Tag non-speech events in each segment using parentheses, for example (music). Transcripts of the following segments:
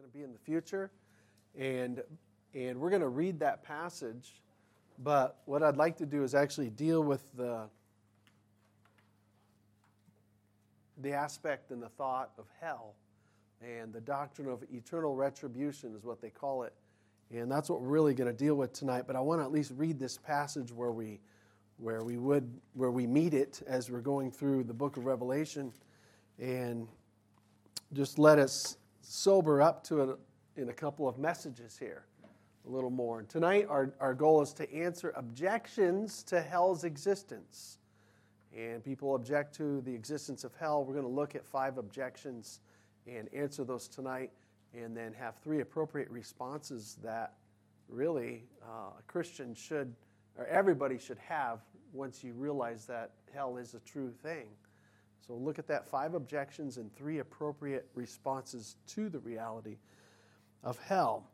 going to be in the future, and and we're going to read that passage. But what I'd like to do is actually deal with the the aspect and the thought of hell and the doctrine of eternal retribution is what they call it. And that's what we're really going to deal with tonight. But I want to at least read this passage where we where we would where we meet it as we're going through the book of Revelation and just let us sober up to it in a couple of messages here a little more. Tonight our, our goal is to answer objections to hell's existence. And people object to the existence of hell. We're going to look at five objections and answer those tonight, and then have three appropriate responses that really uh, a Christian should, or everybody should have once you realize that hell is a true thing. So look at that five objections and three appropriate responses to the reality of hell.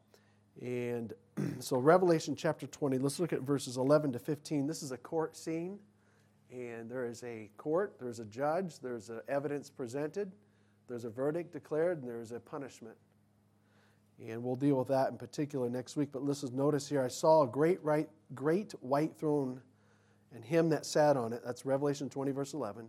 And (clears throat) so, Revelation chapter 20, let's look at verses 11 to 15. This is a court scene, and there is a court, there's a judge, there's evidence presented. There's a verdict declared and there's a punishment. And we'll deal with that in particular next week. But listen, notice here I saw a great, right, great white throne and him that sat on it. That's Revelation 20, verse 11.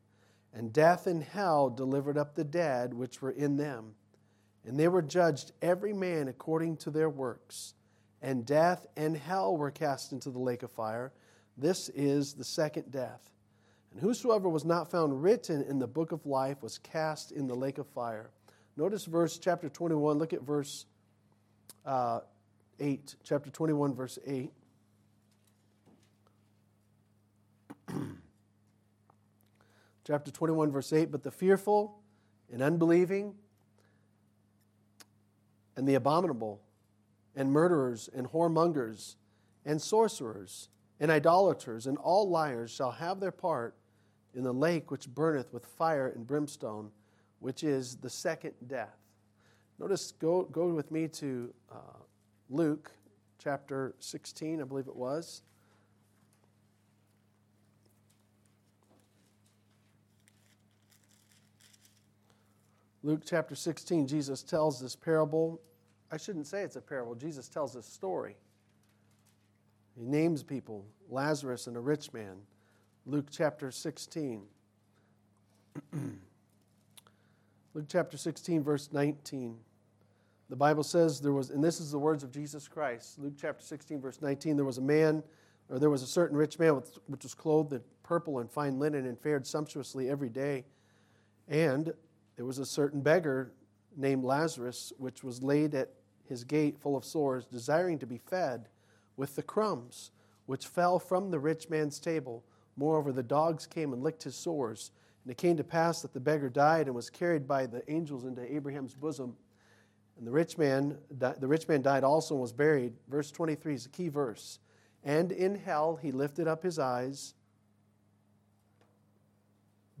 and death and hell delivered up the dead which were in them. And they were judged every man according to their works. And death and hell were cast into the lake of fire. This is the second death. And whosoever was not found written in the book of life was cast in the lake of fire. Notice verse chapter 21. Look at verse uh, 8. Chapter 21, verse 8. Chapter 21, verse 8. But the fearful and unbelieving and the abominable and murderers and whoremongers and sorcerers and idolaters and all liars shall have their part in the lake which burneth with fire and brimstone which is the second death. Notice, go, go with me to uh, Luke chapter 16, I believe it was. Luke chapter 16, Jesus tells this parable. I shouldn't say it's a parable, Jesus tells this story. He names people Lazarus and a rich man. Luke chapter 16. (clears throat) Luke chapter 16, verse 19. The Bible says there was, and this is the words of Jesus Christ. Luke chapter 16, verse 19. There was a man, or there was a certain rich man which was clothed in purple and fine linen and fared sumptuously every day. And there was a certain beggar named Lazarus, which was laid at his gate full of sores, desiring to be fed with the crumbs which fell from the rich man's table. Moreover, the dogs came and licked his sores. And it came to pass that the beggar died and was carried by the angels into Abraham's bosom. And the rich man, the rich man died also and was buried. Verse 23 is a key verse. And in hell he lifted up his eyes,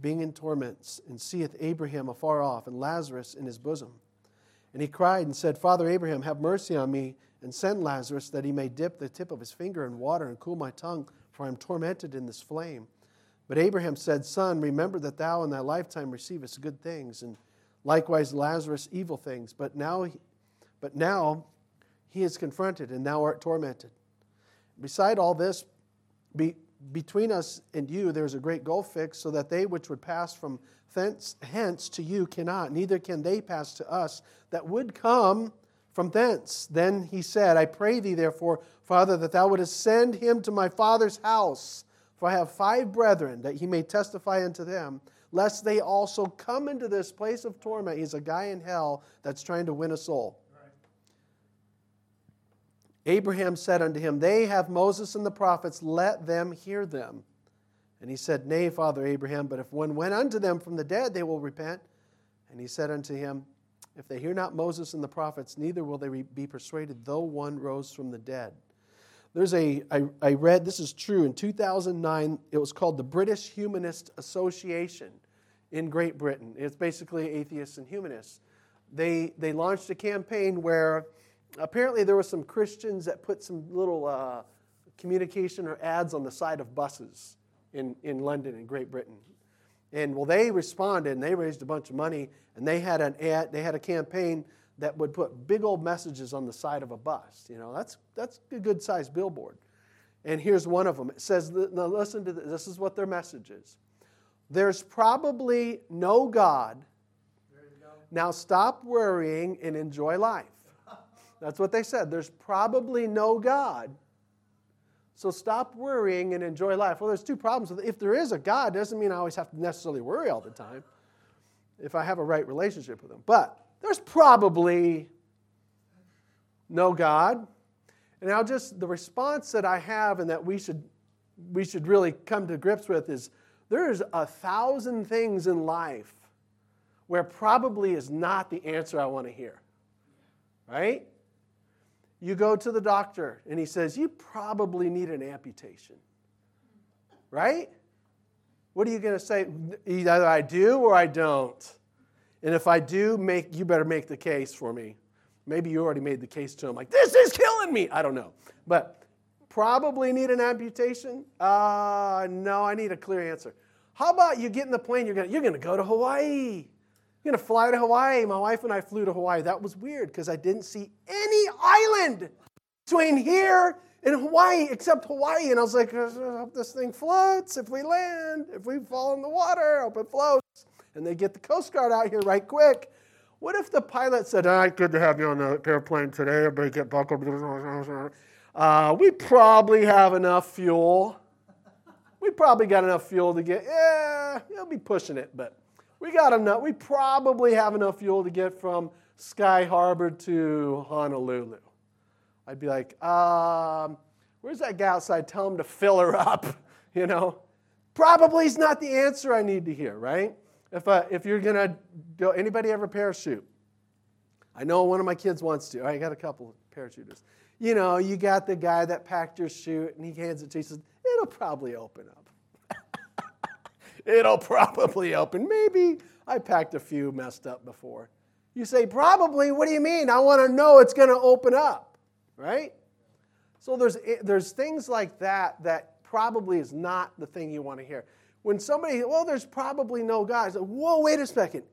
being in torments, and seeth Abraham afar off, and Lazarus in his bosom. And he cried and said, Father Abraham, have mercy on me, and send Lazarus that he may dip the tip of his finger in water and cool my tongue, for I am tormented in this flame. But Abraham said, Son, remember that thou in thy lifetime receivest good things, and likewise Lazarus evil things. But now, but now he is confronted, and thou art tormented. Beside all this, be, between us and you there is a great gulf fixed, so that they which would pass from thence hence to you cannot, neither can they pass to us that would come from thence. Then he said, I pray thee, therefore, Father, that thou wouldest send him to my father's house for I have five brethren, that he may testify unto them, lest they also come into this place of torment. He's a guy in hell that's trying to win a soul. Abraham said unto him, They have Moses and the prophets, let them hear them. And he said, Nay, Father Abraham, but if one went unto them from the dead, they will repent. And he said unto him, If they hear not Moses and the prophets, neither will they be persuaded, though one rose from the dead. There's a, I, I read, this is true, in 2009, it was called the British Humanist Association in Great Britain. It's basically atheists and humanists. They, they launched a campaign where apparently there were some Christians that put some little uh, communication or ads on the side of buses in, in London and Great Britain. And well, they responded and they raised a bunch of money and they had an ad, they had a campaign that would put big old messages on the side of a bus. You know, that's, that's a good sized billboard. And here's one of them. It says, now listen to this. This is what their message is. There's probably no God. Now stop worrying and enjoy life. That's what they said. There's probably no God. So stop worrying and enjoy life. Well, there's two problems. If there is a God, doesn't mean I always have to necessarily worry all the time if I have a right relationship with Him. But there's probably no God. And now, just the response that I have and that we should, we should really come to grips with is there's a thousand things in life where probably is not the answer I want to hear. Right? You go to the doctor and he says, You probably need an amputation. Right? What are you going to say? Either I do or I don't. And if I do, make, you better make the case for me. Maybe you already made the case to him, like, this is killing me. I don't know. But probably need an amputation? Uh, no, I need a clear answer. How about you get in the plane, you're going you're to go to Hawaii. You're going to fly to Hawaii. My wife and I flew to Hawaii. That was weird because I didn't see any island between here and Hawaii except Hawaii. And I was like, I hope this thing floats if we land. If we fall in the water, hope it floats and they get the Coast Guard out here right quick. What if the pilot said, "All right, good to have you on the airplane today. Everybody get buckled. Uh, we probably have enough fuel. We probably got enough fuel to get. Yeah, you'll be pushing it, but we got enough. We probably have enough fuel to get from Sky Harbor to Honolulu." I'd be like, um, "Where's that guy outside? Tell him to fill her up." (laughs) You know, probably is not the answer I need to hear, right? If, uh, if you're going to go, anybody ever parachute? I know one of my kids wants to. I got a couple parachuters. You know, you got the guy that packed your chute and he hands it to you. He says, It'll probably open up. It'll (laughs) probably open. Maybe I packed a few messed up before. You say, Probably? What do you mean? I want to know it's going to open up, right? So there's, eh, there's things like that that probably is not the thing you want to hear when somebody, well, there's probably no God. Whoa, wait a second.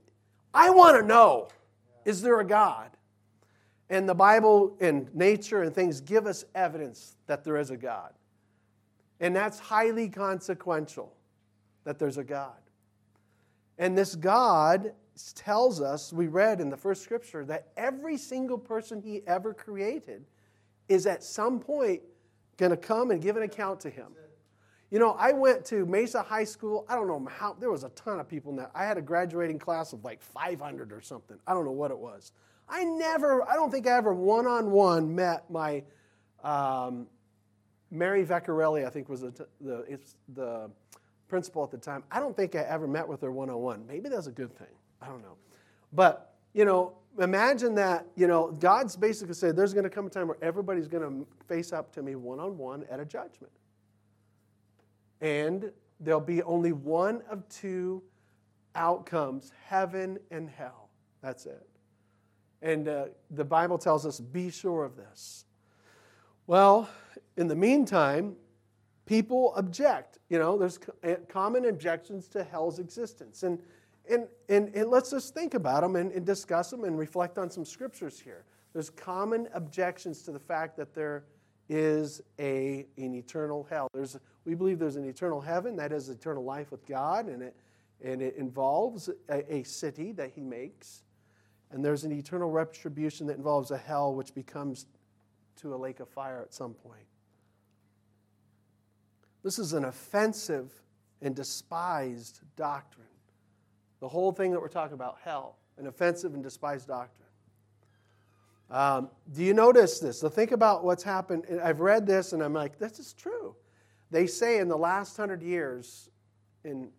I want to know, is there a God? And the Bible and nature and things give us evidence that there is a God. And that's highly consequential that there's a God. And this God tells us, we read in the first scripture, that every single person he ever created is at some point going to come and give an account to him. You know, I went to Mesa High School. I don't know how, there was a ton of people in that. I had a graduating class of like 500 or something. I don't know what it was. I never, I don't think I ever one on one met my, um, Mary Vecchiarelli, I think was the, the, it's the principal at the time. I don't think I ever met with her one on one. Maybe that's a good thing. I don't know. But, you know, imagine that, you know, God's basically said there's going to come a time where everybody's going to face up to me one on one at a judgment and there'll be only one of two outcomes heaven and hell. That's it. And uh, the Bible tells us, be sure of this. Well, in the meantime, people object. You know, there's eh, common objections to hell's existence. And, and, and, and let's just think about them and, and discuss them and reflect on some scriptures here. There's common objections to the fact that there is a, an eternal hell. There's, we believe there's an eternal heaven, that is eternal life with God, and it, and it involves a, a city that He makes. And there's an eternal retribution that involves a hell which becomes to a lake of fire at some point. This is an offensive and despised doctrine. The whole thing that we're talking about, hell, an offensive and despised doctrine. Um, do you notice this? So think about what's happened. I've read this and I'm like, this is true. They say in the last hundred years, in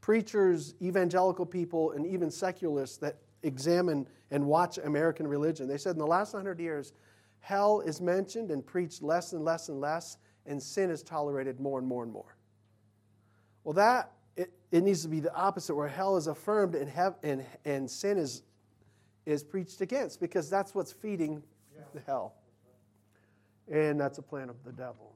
preachers, evangelical people, and even secularists, that examine and watch American religion. They said in the last 100 years, hell is mentioned and preached less and less and less, and sin is tolerated more and more and more. Well, that it, it needs to be the opposite, where hell is affirmed and, have, and, and sin is, is preached against, because that's what's feeding the hell. And that's a plan of the devil.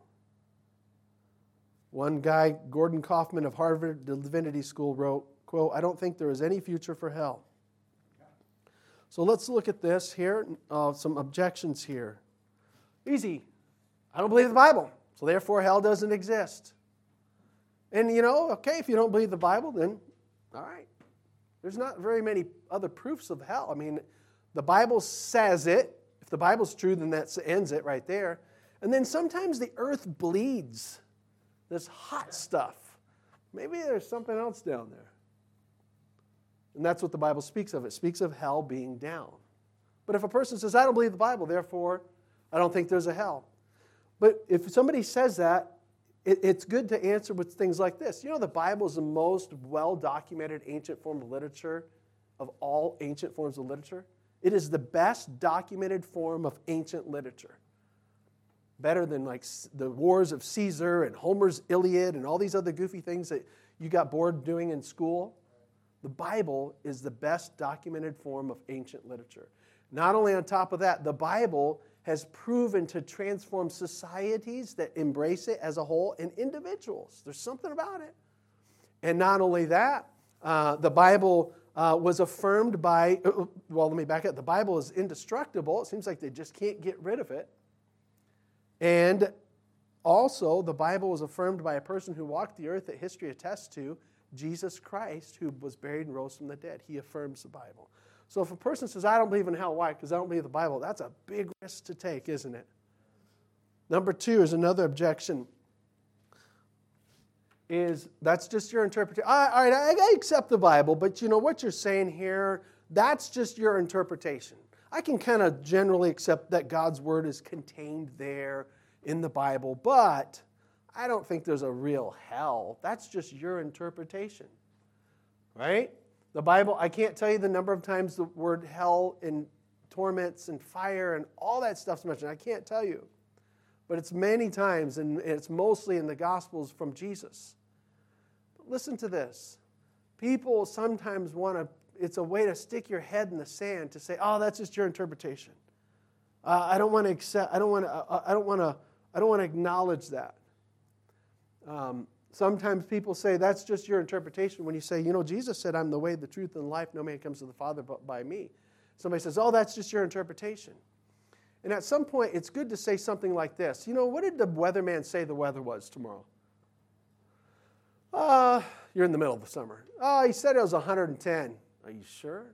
One guy, Gordon Kaufman of Harvard Divinity School, wrote, quote, I don't think there is any future for hell. So let's look at this here, uh, some objections here. Easy. I don't believe the Bible, so therefore hell doesn't exist. And you know, okay, if you don't believe the Bible, then all right. There's not very many other proofs of hell. I mean, the Bible says it. If the Bible's true, then that ends it right there. And then sometimes the earth bleeds this hot stuff. Maybe there's something else down there. And that's what the Bible speaks of. It speaks of hell being down. But if a person says, I don't believe the Bible, therefore I don't think there's a hell. But if somebody says that, it, it's good to answer with things like this. You know, the Bible is the most well documented ancient form of literature of all ancient forms of literature. It is the best documented form of ancient literature. Better than like the wars of Caesar and Homer's Iliad and all these other goofy things that you got bored doing in school. The Bible is the best documented form of ancient literature. Not only on top of that, the Bible has proven to transform societies that embrace it as a whole and individuals. There's something about it. And not only that, uh, the Bible uh, was affirmed by, uh, well, let me back up. The Bible is indestructible. It seems like they just can't get rid of it. And also, the Bible was affirmed by a person who walked the earth that history attests to Jesus Christ, who was buried and rose from the dead. He affirms the Bible. So if a person says, I don't believe in hell, why? Because I don't believe the Bible, that's a big risk to take, isn't it? Number two is another objection. Is that's just your interpretation. All right, I, accept the Bible, but you know what you're saying here, that's just your interpretation. I can kind of generally accept that God's word is contained there in the Bible, but I don't think there's a real hell. That's just your interpretation. Right? The Bible, I can't tell you the number of times the word hell and torments and fire and all that stuff's mentioned. I can't tell you. But it's many times, and it's mostly in the Gospels from Jesus. But listen to this. People sometimes want to, it's a way to stick your head in the sand to say, oh, that's just your interpretation. Uh, I don't want to accept, I don't want to, uh, I don't want to, I don't want to acknowledge that. Um, sometimes people say that's just your interpretation when you say, you know, Jesus said, I'm the way, the truth, and the life. No man comes to the Father but by me. Somebody says, oh, that's just your interpretation. And at some point, it's good to say something like this. You know, what did the weatherman say the weather was tomorrow? Uh, you're in the middle of the summer. Oh, he said it was 110. Are you sure?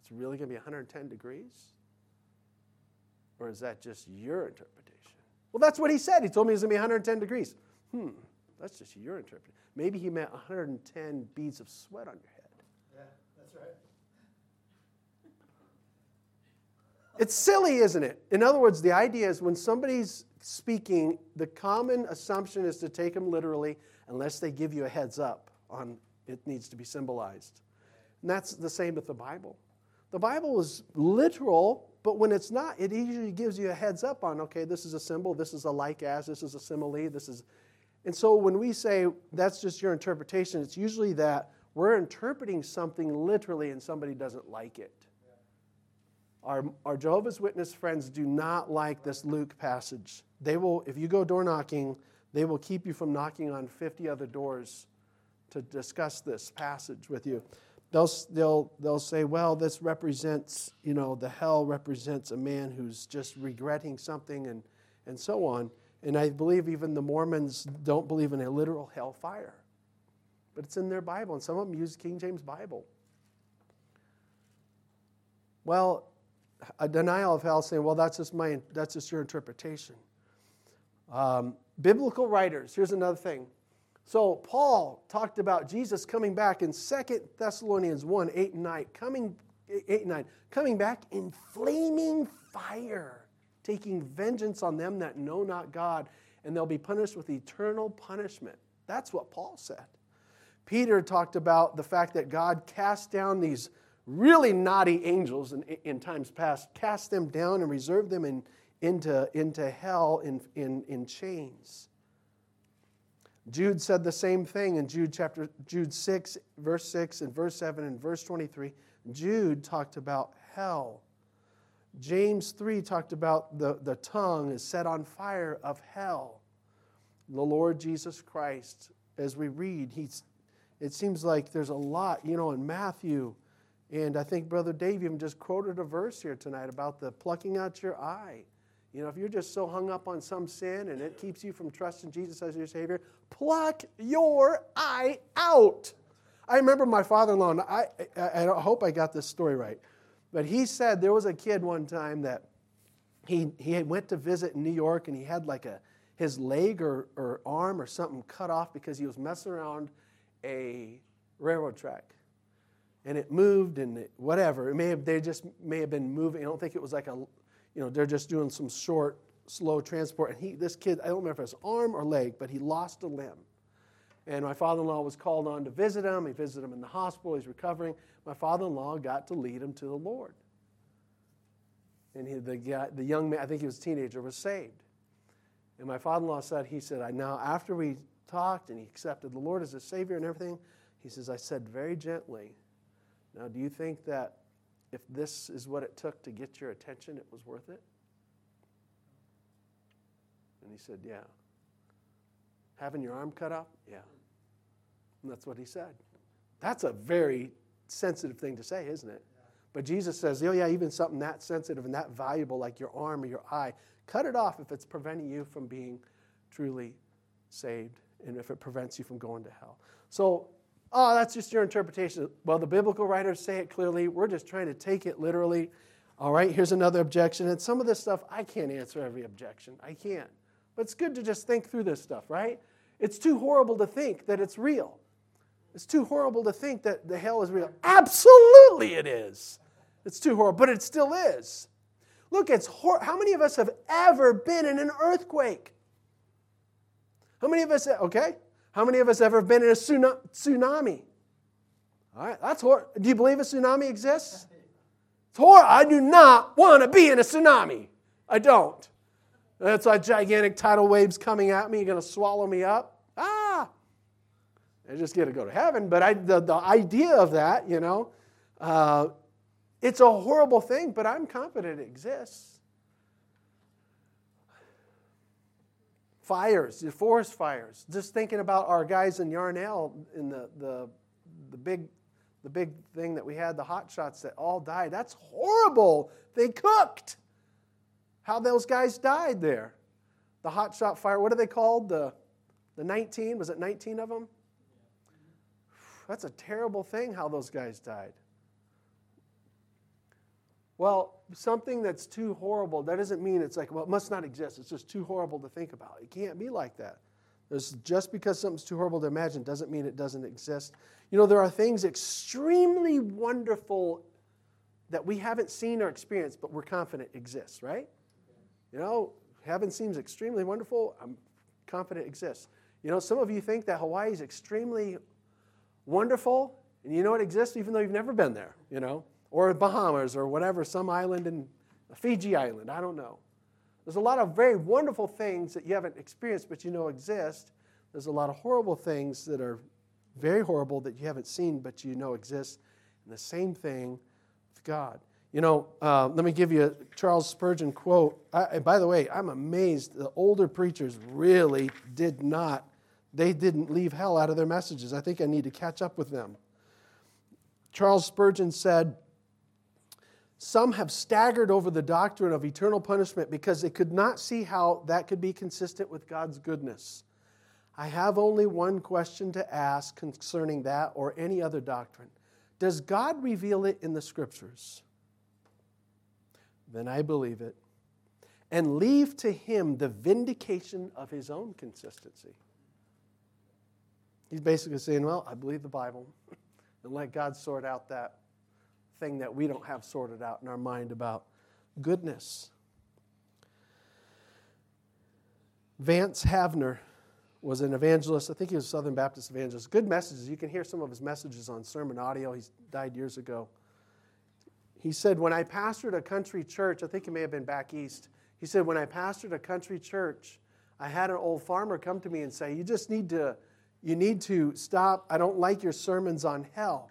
It's really going to be 110 degrees? Or is that just your interpretation? Well, that's what he said. He told me it was going to be 110 degrees. Hmm, that's just your interpretation. Maybe he meant 110 beads of sweat on your head. Yeah, that's right. It's silly, isn't it? In other words, the idea is when somebody's speaking, the common assumption is to take them literally unless they give you a heads up on it needs to be symbolized. And that's the same with the Bible. The Bible is literal, but when it's not, it usually gives you a heads up on okay, this is a symbol, this is a like as, this is a simile, this is and so when we say that's just your interpretation, it's usually that we're interpreting something literally and somebody doesn't like it. Our, our Jehovah's Witness friends do not like this Luke passage. They will, if you go door knocking, they will keep you from knocking on 50 other doors to discuss this passage with you. They'll, they'll, they'll say, well, this represents, you know, the hell represents a man who's just regretting something and, and so on. And I believe even the Mormons don't believe in a literal hellfire. But it's in their Bible, and some of them use King James Bible. Well, a denial of hell saying, well, that's just, my, that's just your interpretation. Um, biblical writers, here's another thing. So Paul talked about Jesus coming back in 2 Thessalonians 1, 8 and 9, coming, 8 and 9, coming back in flaming fire taking vengeance on them that know not God, and they'll be punished with eternal punishment. That's what Paul said. Peter talked about the fact that God cast down these really naughty angels in, in times past, cast them down and reserved them in, into, into hell in, in, in chains. Jude said the same thing in Jude chapter Jude 6 verse 6 and verse 7 and verse 23. Jude talked about hell. James 3 talked about the, the tongue is set on fire of hell. The Lord Jesus Christ, as we read, he's, it seems like there's a lot, you know, in Matthew. And I think Brother Dave even just quoted a verse here tonight about the plucking out your eye. You know, if you're just so hung up on some sin and it keeps you from trusting Jesus as your Savior, pluck your eye out. I remember my father in law, and I, I, I hope I got this story right, but he said there was a kid one time that he, he went to visit in New York and he had like a, his leg or, or arm or something cut off because he was messing around a railroad track and it moved and it, whatever. It may have, they just may have been moving. I don't think it was like a you know, they're just doing some short, slow transport. And he, this kid, I don't remember if it was arm or leg, but he lost a limb. And my father in law was called on to visit him. He visited him in the hospital. He's recovering. My father in law got to lead him to the Lord. And he, the, the young man, I think he was a teenager, was saved. And my father in law said, he said, I now, after we talked and he accepted the Lord as a Savior and everything, he says, I said very gently, Now, do you think that if this is what it took to get your attention, it was worth it? And he said, Yeah. Having your arm cut off? Yeah. And that's what he said. That's a very sensitive thing to say, isn't it? But Jesus says, oh, yeah, even something that sensitive and that valuable, like your arm or your eye, cut it off if it's preventing you from being truly saved and if it prevents you from going to hell. So oh, that's just your interpretation. Well, the biblical writers say it clearly. We're just trying to take it literally. All right, here's another objection. And some of this stuff, I can't answer every objection. I can't. But it's good to just think through this stuff, right? It's too horrible to think that it's real. It's too horrible to think that the hell is real. Absolutely, it is. It's too horrible, but it still is. Look, it's hor- how many of us have ever been in an earthquake? How many of us, okay? How many of us ever been in a tsunami? All right, that's horrible. Do you believe a tsunami exists? It's horrible. I do not want to be in a tsunami. I don't. That's like gigantic tidal waves coming at me, going to swallow me up. I just get to go to heaven. But I, the, the idea of that, you know, uh, it's a horrible thing, but I'm confident it exists. fires, the forest fires. Just thinking about our guys in Yarnell in the, the, the, big, the big thing that we had, the hot shots that all died. That's horrible. They cooked. How those guys died there. The hot shot fire, what are they called? The, the 19? Was it 19 of them? That's a terrible thing how those guys died. Well, something that's too horrible, that doesn't mean it's like, well, it must not exist. It's just too horrible to think about. It can't be like that. There's, just because something's too horrible to imagine doesn't mean it doesn't exist. You know, there are things extremely wonderful that we haven't seen or experienced, but we're confident exists, right? You know, heaven seems extremely wonderful. I'm confident exists. You know, some of you think that Hawaii is extremely wonderful, and you know it exists even though you've never been there, you know or Bahamas or whatever, some island in Fiji Island, I don't know. There's a lot of very wonderful things that you haven't experienced but you know exist. There's a lot of horrible things that are very horrible that you haven't seen but you know exist. And the same thing with God. You know, uh, let me give you a Charles Spurgeon quote. I, by the way, I'm amazed the older preachers really did not, they didn't leave hell out of their messages. I think I need to catch up with them. Charles Spurgeon said, some have staggered over the doctrine of eternal punishment because they could not see how that could be consistent with God's goodness. I have only one question to ask concerning that or any other doctrine. Does God reveal it in the scriptures? Then I believe it and leave to him the vindication of his own consistency. He's basically saying, Well, I believe the Bible, (laughs) and let God sort out that thing that we don't have sorted out in our mind about goodness. Vance Havner was an evangelist. I think he was a Southern Baptist evangelist. Good messages. You can hear some of his messages on sermon audio. He died years ago. he said, When I pastored a country church, I think it may have been back east, he said, When I pastored a country church, I had an old farmer come to me and say, You just need to, you need to stop. I don't like your sermons on hell.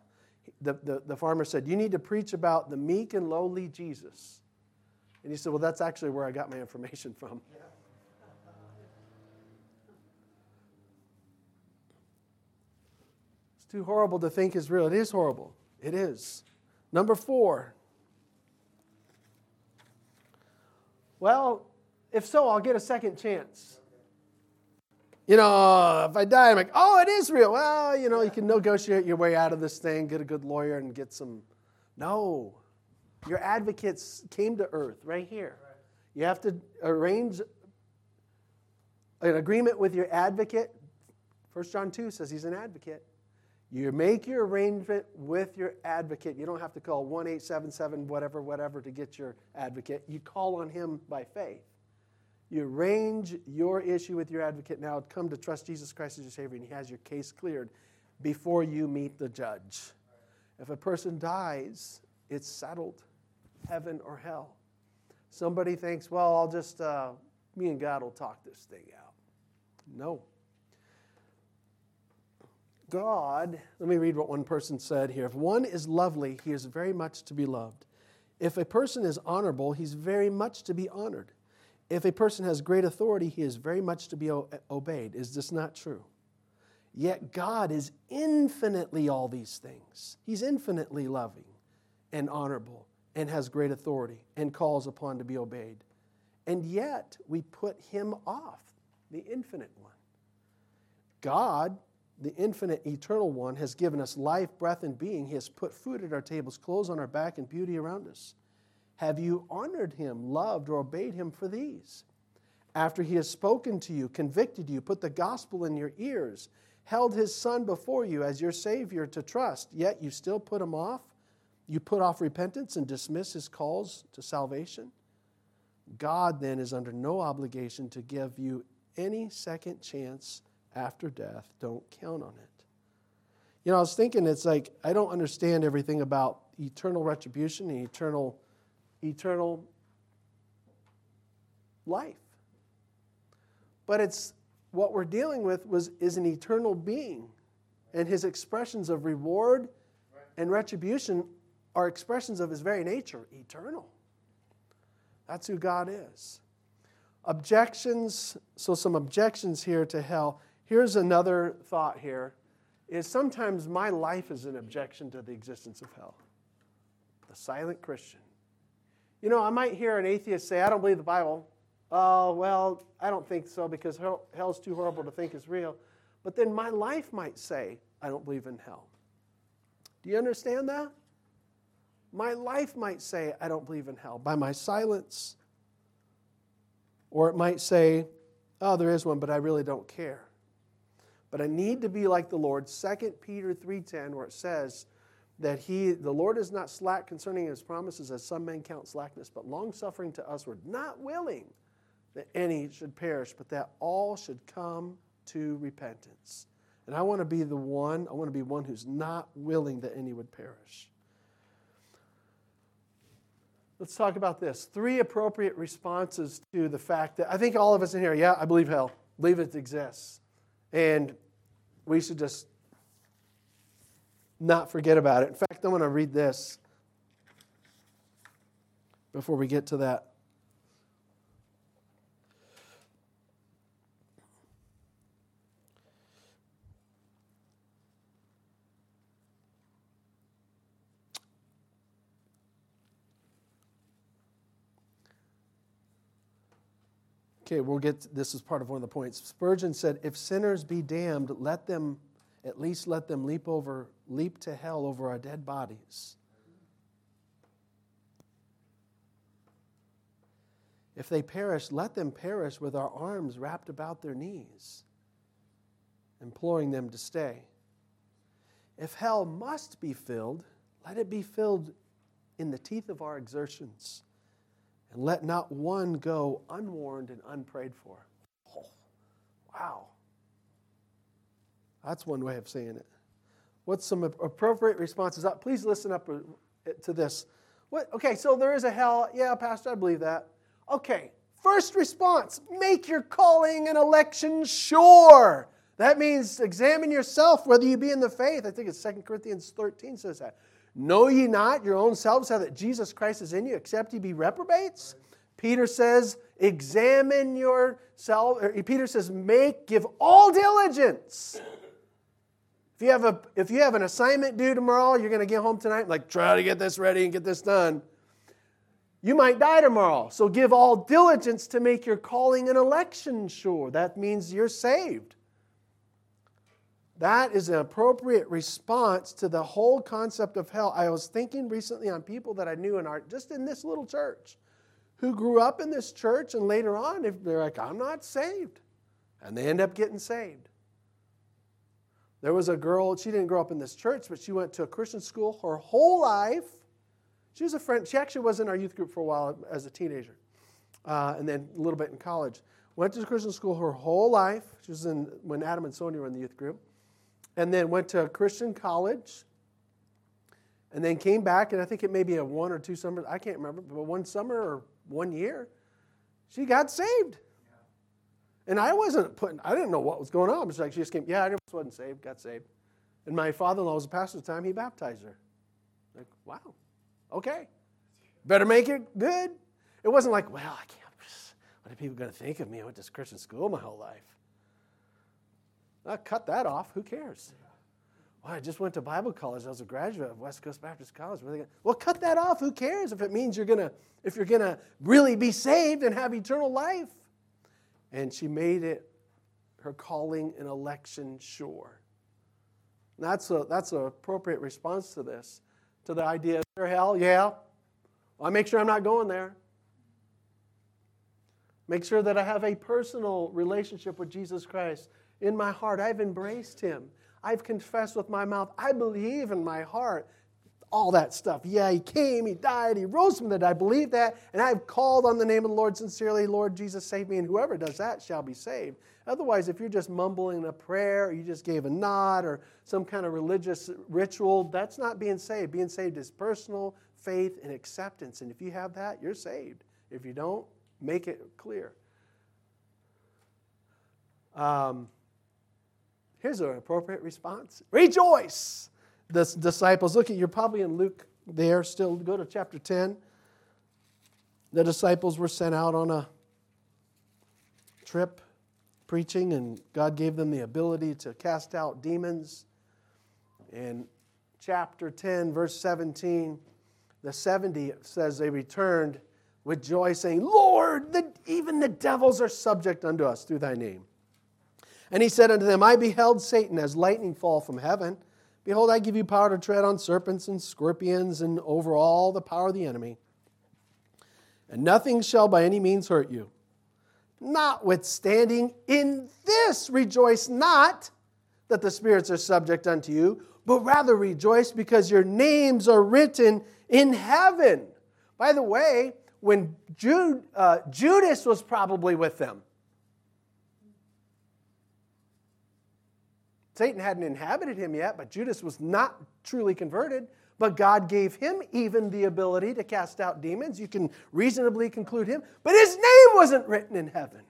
The, the, the farmer said, You need to preach about the meek and lowly Jesus. And he said, Well, that's actually where I got my (laughs) information from. It's too horrible to think is real. It is horrible. It is. Number four. Well, if so, I'll get a second chance. You know, if I die, I'm like, oh, it is real. Well, you know, you can negotiate your way out of this thing, get a good lawyer, and get some. No. Your advocates came to earth right here. You have to arrange an agreement with your advocate. 1 John 2 says he's an advocate. You make your arrangement with your advocate. You don't have to call 1 877 whatever, whatever to get your advocate. You call on him by faith. You arrange your issue with your advocate now, come to trust Jesus Christ as your Savior, and he has your case cleared before you meet the judge. If a person dies, it's settled heaven or hell. Somebody thinks, well, I'll just, uh, me and God will talk this thing out. No. God, let me read what one person said here. If one is lovely, he is very much to be loved. If a person is honorable, he's very much to be honored. If a person has great authority, he is very much to be obeyed. Is this not true? Yet God is infinitely all these things. He's infinitely loving and honorable and has great authority and calls upon to be obeyed. And yet we put him off, the infinite one. God, the infinite, eternal one, has given us life, breath, and being. He has put food at our tables, clothes on our back, and beauty around us. Have you honored him, loved, or obeyed him for these? After he has spoken to you, convicted you, put the gospel in your ears, held his son before you as your Savior to trust, yet you still put him off? You put off repentance and dismiss his calls to salvation? God then is under no obligation to give you any second chance after death. Don't count on it. You know, I was thinking it's like I don't understand everything about eternal retribution and eternal eternal life. But it's what we're dealing with was, is an eternal being. And his expressions of reward and retribution are expressions of his very nature, eternal. That's who God is. Objections, so some objections here to hell. Here's another thought here is sometimes my life is an objection to the existence of hell. The silent Christian. You know, I might hear an atheist say, I don't believe the Bible. Oh, well, I don't think so because hell, hell's too horrible to think is real. But then my life might say, I don't believe in hell. Do you understand that? My life might say, I don't believe in hell by my silence. Or it might say, oh, there is one, but I really don't care. But I need to be like the Lord. 2 Peter 3:10 where it says, that he, the Lord is not slack concerning his promises, as some men count slackness, but long suffering to usward, not willing that any should perish, but that all should come to repentance. And I want to be the one, I want to be one who's not willing that any would perish. Let's talk about this. Three appropriate responses to the fact that I think all of us in here, yeah, I believe hell, believe it exists. And we should just not forget about it. In fact, I want to read this before we get to that. Okay, we'll get this is part of one of the points. Spurgeon said, "If sinners be damned, let them at least let them leap over leap to hell over our dead bodies. If they perish, let them perish with our arms wrapped about their knees, imploring them to stay. If hell must be filled, let it be filled in the teeth of our exertions, and let not one go unwarned and unprayed for. Oh, wow. That's one way of saying it. What's some appropriate responses? Please listen up uh, to this. What? Okay, so there is a hell. Yeah, Pastor, I believe that. Okay, first response make your calling and election sure. That means examine yourself whether you be in the faith. I think it's 2 Corinthians 13 says that. Know ye not your own selves how that Jesus Christ is in you, except ye be reprobates? Peter says, examine yourself. Peter says, make, give all diligence. If you have a if you have an assignment due tomorrow, you're going to get home tonight, like try to get this ready and get this done. You might die tomorrow. So give all diligence to make your calling and election sure. That means you're saved. That is an appropriate response to the whole concept of hell. I was thinking recently on people that I knew in our just in this little church who grew up in this church and later on they're like, I'm not saved. And they end up getting saved. There was a girl, she didn't grow up in this church, but she went to a Christian school her whole life. She was a friend, she actually was in our youth group for a while as a teenager, uh, and then a little bit in college. Went to Christian school her whole life. She was in when Adam and Sonia were in the youth group and then went to Christian college, and then came back, and I think it may be a one or two summers, I can't remember, but one summer or one year, she got saved. And I wasn't putting, I didn't know what was going on. It's like she just came, yeah, I just wasn't saved, got saved. And my father in law was a pastor at the time, he baptized her. Like, wow, okay. Better make it good. It wasn't like, well, I can't, what are people going to think of me? I went to Christian school my whole life. Uh, cut that off. Who cares? Well, I just went to Bible college. I was a graduate of West Coast Baptist College. Well, cut that off. Who cares if it means you're gonna if you're gonna really be saved and have eternal life? And she made it her calling and election sure. And that's a that's an appropriate response to this, to the idea of hell. Yeah, well, I make sure I'm not going there. Make sure that I have a personal relationship with Jesus Christ in my heart. I've embraced him. I've confessed with my mouth. I believe in my heart. All that stuff. Yeah, he came, he died, he rose from the dead. I believe that. And I've called on the name of the Lord sincerely. Lord Jesus, save me. And whoever does that shall be saved. Otherwise, if you're just mumbling a prayer, or you just gave a nod, or some kind of religious ritual, that's not being saved. Being saved is personal faith and acceptance. And if you have that, you're saved. If you don't, make it clear. Um, Here's an appropriate response Rejoice! The disciples, look at, you're probably in Luke there still. Go to chapter 10. The disciples were sent out on a trip preaching, and God gave them the ability to cast out demons. In chapter 10, verse 17, the 70 says they returned with joy, saying, Lord, the, even the devils are subject unto us through thy name. And he said unto them, I beheld Satan as lightning fall from heaven. Behold, I give you power to tread on serpents and scorpions and over all the power of the enemy. And nothing shall by any means hurt you. Notwithstanding, in this rejoice not that the spirits are subject unto you, but rather rejoice because your names are written in heaven. By the way, when Jude, uh, Judas was probably with them, Satan hadn't inhabited him yet, but Judas was not truly converted. But God gave him even the ability to cast out demons. You can reasonably conclude him. But his name wasn't written in heaven.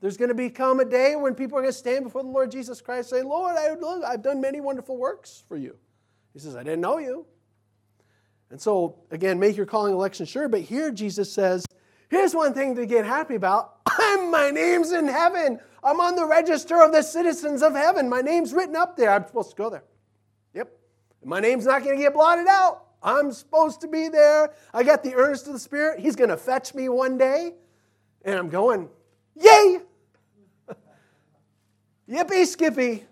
There's going to become a day when people are going to stand before the Lord Jesus Christ and say, Lord, I've done many wonderful works for you. He says, I didn't know you. And so, again, make your calling election sure. But here Jesus says, here's one thing to get happy about. I'm, (laughs) my name's in heaven. I'm on the register of the citizens of heaven. My name's written up there. I'm supposed to go there. Yep. My name's not going to get blotted out. I'm supposed to be there. I got the earnest of the Spirit. He's going to fetch me one day. And I'm going, yay! (laughs) Yippee skippy,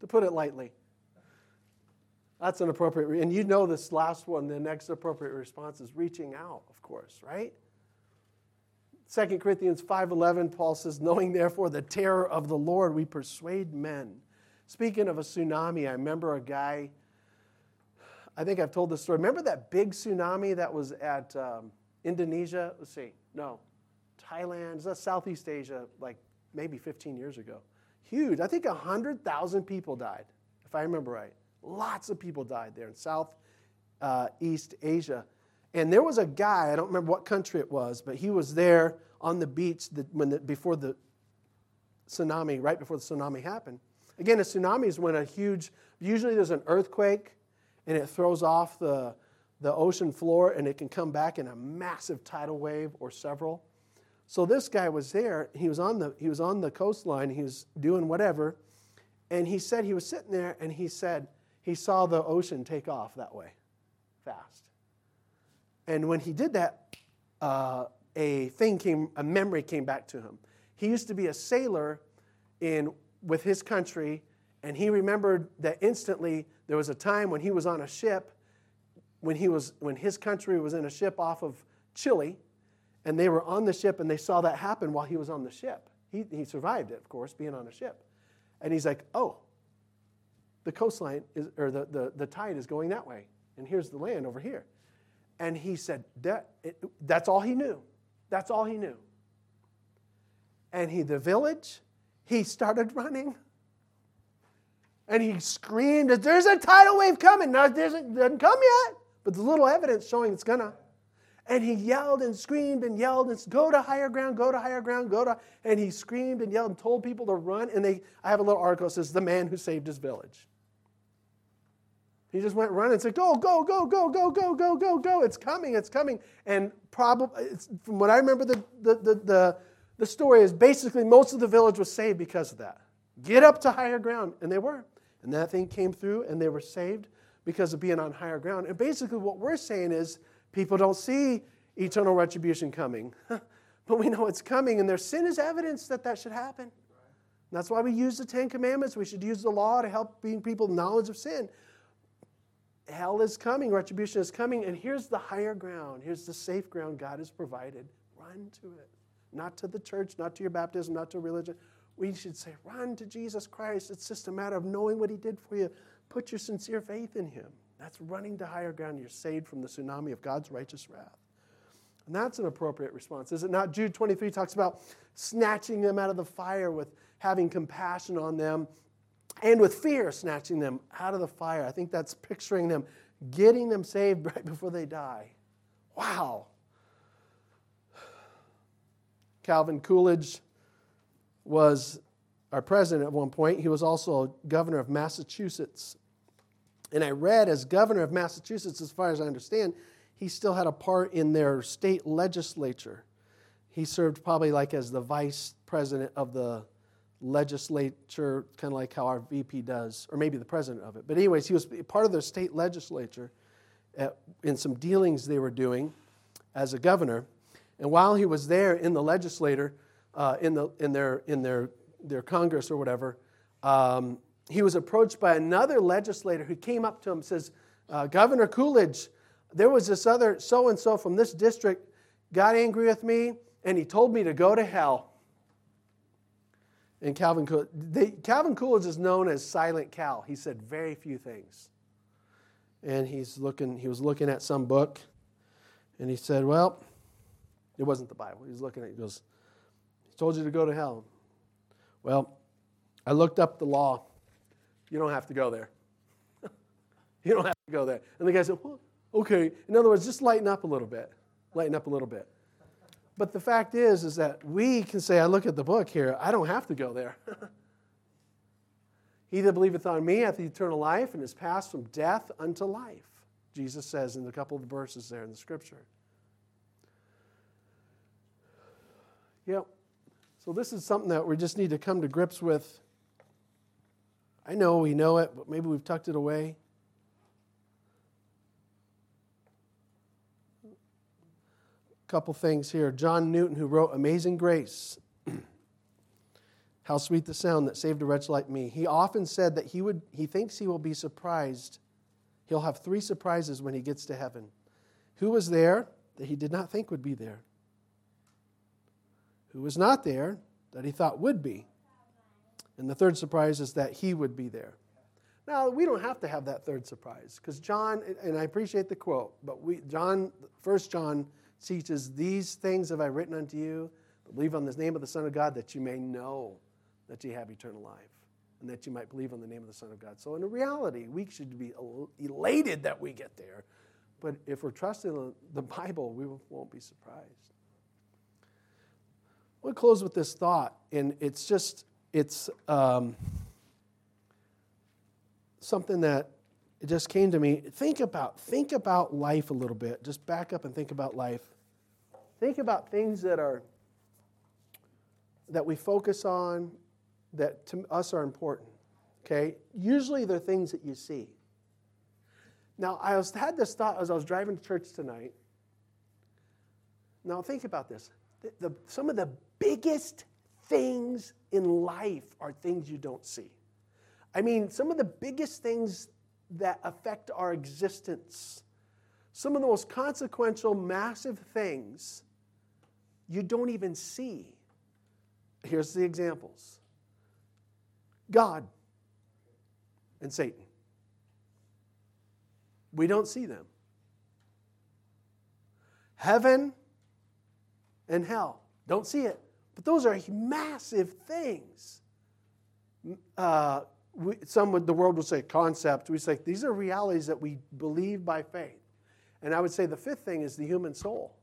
to put it lightly. That's an appropriate, and you know this last one, the next appropriate response is reaching out, of course, right? 2 Corinthians 5:11 Paul says knowing therefore the terror of the Lord we persuade men. Speaking of a tsunami, I remember a guy I think I've told this story. Remember that big tsunami that was at um, Indonesia? Let's see. No. Thailand, is that Southeast Asia like maybe 15 years ago. Huge. I think 100,000 people died, if I remember right. Lots of people died there in South uh, Asia. And there was a guy, I don't remember what country it was, but he was there on the beach when the, before the tsunami, right before the tsunami happened. Again, a tsunami is when a huge, usually there's an earthquake and it throws off the, the ocean floor and it can come back in a massive tidal wave or several. So this guy was there. He was on the, he was on the coastline. He was doing whatever. And he said he was sitting there and he said he saw the ocean take off that way fast. And when he did that, uh, a thing came, a memory came back to him. He used to be a sailor in, with his country, and he remembered that instantly there was a time when he was on a ship, when, he was, when his country was in a ship off of Chile, and they were on the ship, and they saw that happen while he was on the ship. He, he survived it, of course, being on a ship. And he's like, oh, the coastline is, or the, the, the tide is going that way, and here's the land over here. And he said, that, it, that's all he knew. That's all he knew. And he, the village, he started running. And he screamed, There's a tidal wave coming. Now, it doesn't, come yet, but there's little evidence showing it's gonna. And he yelled and screamed and yelled and go to higher ground, go to higher ground, go to. And he screamed and yelled and told people to run. And they, I have a little article that says, The man who saved his village. He just went running and said, Go, go, go, go, go, go, go, go, go. It's coming, it's coming. And probably, from what I remember, the, the, the, the, the story is basically most of the village was saved because of that. Get up to higher ground. And they were. And that thing came through and they were saved because of being on higher ground. And basically, what we're saying is people don't see eternal retribution coming, (laughs) but we know it's coming, and their sin is evidence that that should happen. And that's why we use the Ten Commandments. We should use the law to help bring people knowledge of sin hell is coming, retribution is coming, and here's the higher ground. Here's the safe ground God has provided. Run to it. Not to the church, not to your baptism, not to religion. We should say, run to Jesus Christ. It's just a matter of knowing what He did for you. Put your sincere faith in Him. That's running to higher ground. You're saved from the tsunami of God's righteous wrath. And that's an appropriate response. Is it not? Jude 23 talks about snatching them out of the fire with having compassion on them and with fear snatching them out of the fire. I think that's picturing them getting them saved (laughs) right before they die. Wow. Calvin Coolidge was our president at one point. He was also governor of Massachusetts. And I read as governor of Massachusetts, as far as I understand, he still had a part in their state legislature. He served probably like as the vice president of the legislature, kind of like how our VP does, or maybe the president of it. But, anyways, he was part of the state legislature at, in some dealings they were doing as a governor. And while he was there in the legislature, uh, in, the, in, their, in their, their Congress or whatever, um, he was approached by another legislator who came up to him and says, uh, Governor Coolidge, there was this other so and so from this district got angry with me and he told me to go to hell. And Calvin Coolidge, they, Calvin Coolidge is known as Silent Cal. He said very few things. And he's looking, he was looking at some book, and he said, Well, it wasn't the Bible. He was looking at it. He goes, He told you to go to hell. Well, I looked up the law. You don't have to go there. (laughs) you don't have to go there. And the guy said, well, Okay. In other words, just lighten up a little bit. Lighten up a little bit. But the fact is, is that we can say, I look at the book here, I don't have to go there. (laughs) he that believeth on me hath eternal life and is passed from death unto life. Jesus says in a couple of verses there in the scripture. Yep. So this is something that we just need to come to grips with. I know we know it, but maybe we've tucked it away. Couple things here. John Newton, who wrote Amazing Grace, (clears throat) how sweet the sound that saved a wretch like me. He often said that he, would, he thinks he will be surprised. He'll have three surprises when he gets to heaven. Who was there that he did not think would be there? Who was not there that he thought would be? And the third surprise is that he would be there. Now, we don't have to have that third surprise because John, and I appreciate the quote, but we, John, First John teaches, These things have I written unto you. Believe on the name of the Son of God that you may know that you have eternal life. and that you might believe on the name of the Son of God. So, in reality, we should be elated that we get there. But if we're trusting the Bible, we won't be surprised. We'll close with this thought, and it's just, it's um, something that it just came to me. Think about, think about life a little bit. Just back up and think about life. Think about things that are that we focus on that to us are important. Okay? Usually they're things that you see. Now, I was, had this thought as I was driving to church tonight. Now, think about this. The, the, some of the biggest things in life are things you don't see. I mean, some of the biggest things that affect our existence, some of the most consequential, massive things you don't even see. Here's the examples God and Satan. We don't see them. Heaven and hell. Don't see it. But those are massive things. Uh, we, some would, the world would say concept. We say these are realities that we believe by faith. And I would say the fifth thing is the human soul.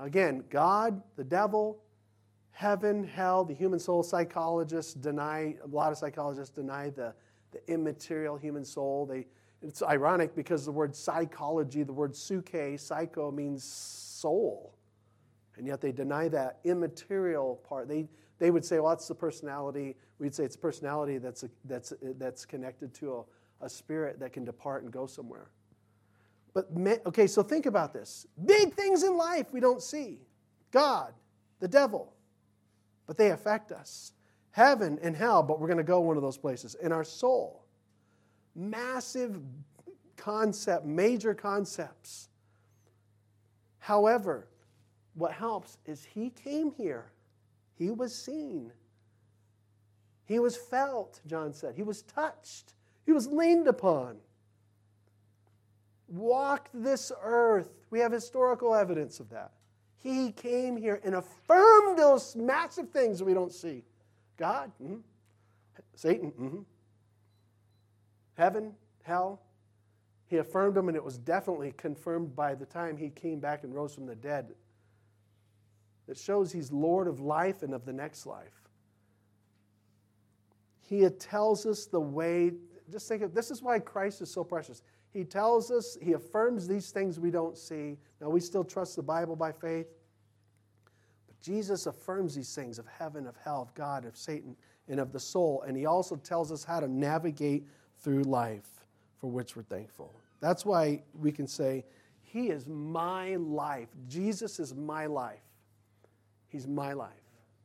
Again, God, the devil, heaven, hell, the human soul. Psychologists deny, a lot of psychologists deny the, the immaterial human soul. They, it's ironic because the word psychology, the word suke, psycho, means soul. And yet they deny that immaterial part. They, they would say, well, that's the personality. We'd say it's personality that's, a, that's, that's connected to a, a spirit that can depart and go somewhere. But, okay, so think about this. Big things in life we don't see God, the devil, but they affect us. Heaven and hell, but we're going to go one of those places. In our soul, massive concept, major concepts. However, what helps is he came here, he was seen, he was felt, John said, he was touched, he was leaned upon. Walked this earth. We have historical evidence of that. He came here and affirmed those massive things that we don't see. God, mm-hmm. Satan, mm-hmm. heaven, hell. He affirmed them, and it was definitely confirmed by the time he came back and rose from the dead. That shows he's Lord of life and of the next life. He tells us the way. Just think of this is why Christ is so precious. He tells us, He affirms these things we don't see. Now, we still trust the Bible by faith. But Jesus affirms these things of heaven, of hell, of God, of Satan, and of the soul. And He also tells us how to navigate through life, for which we're thankful. That's why we can say, He is my life. Jesus is my life. He's my life.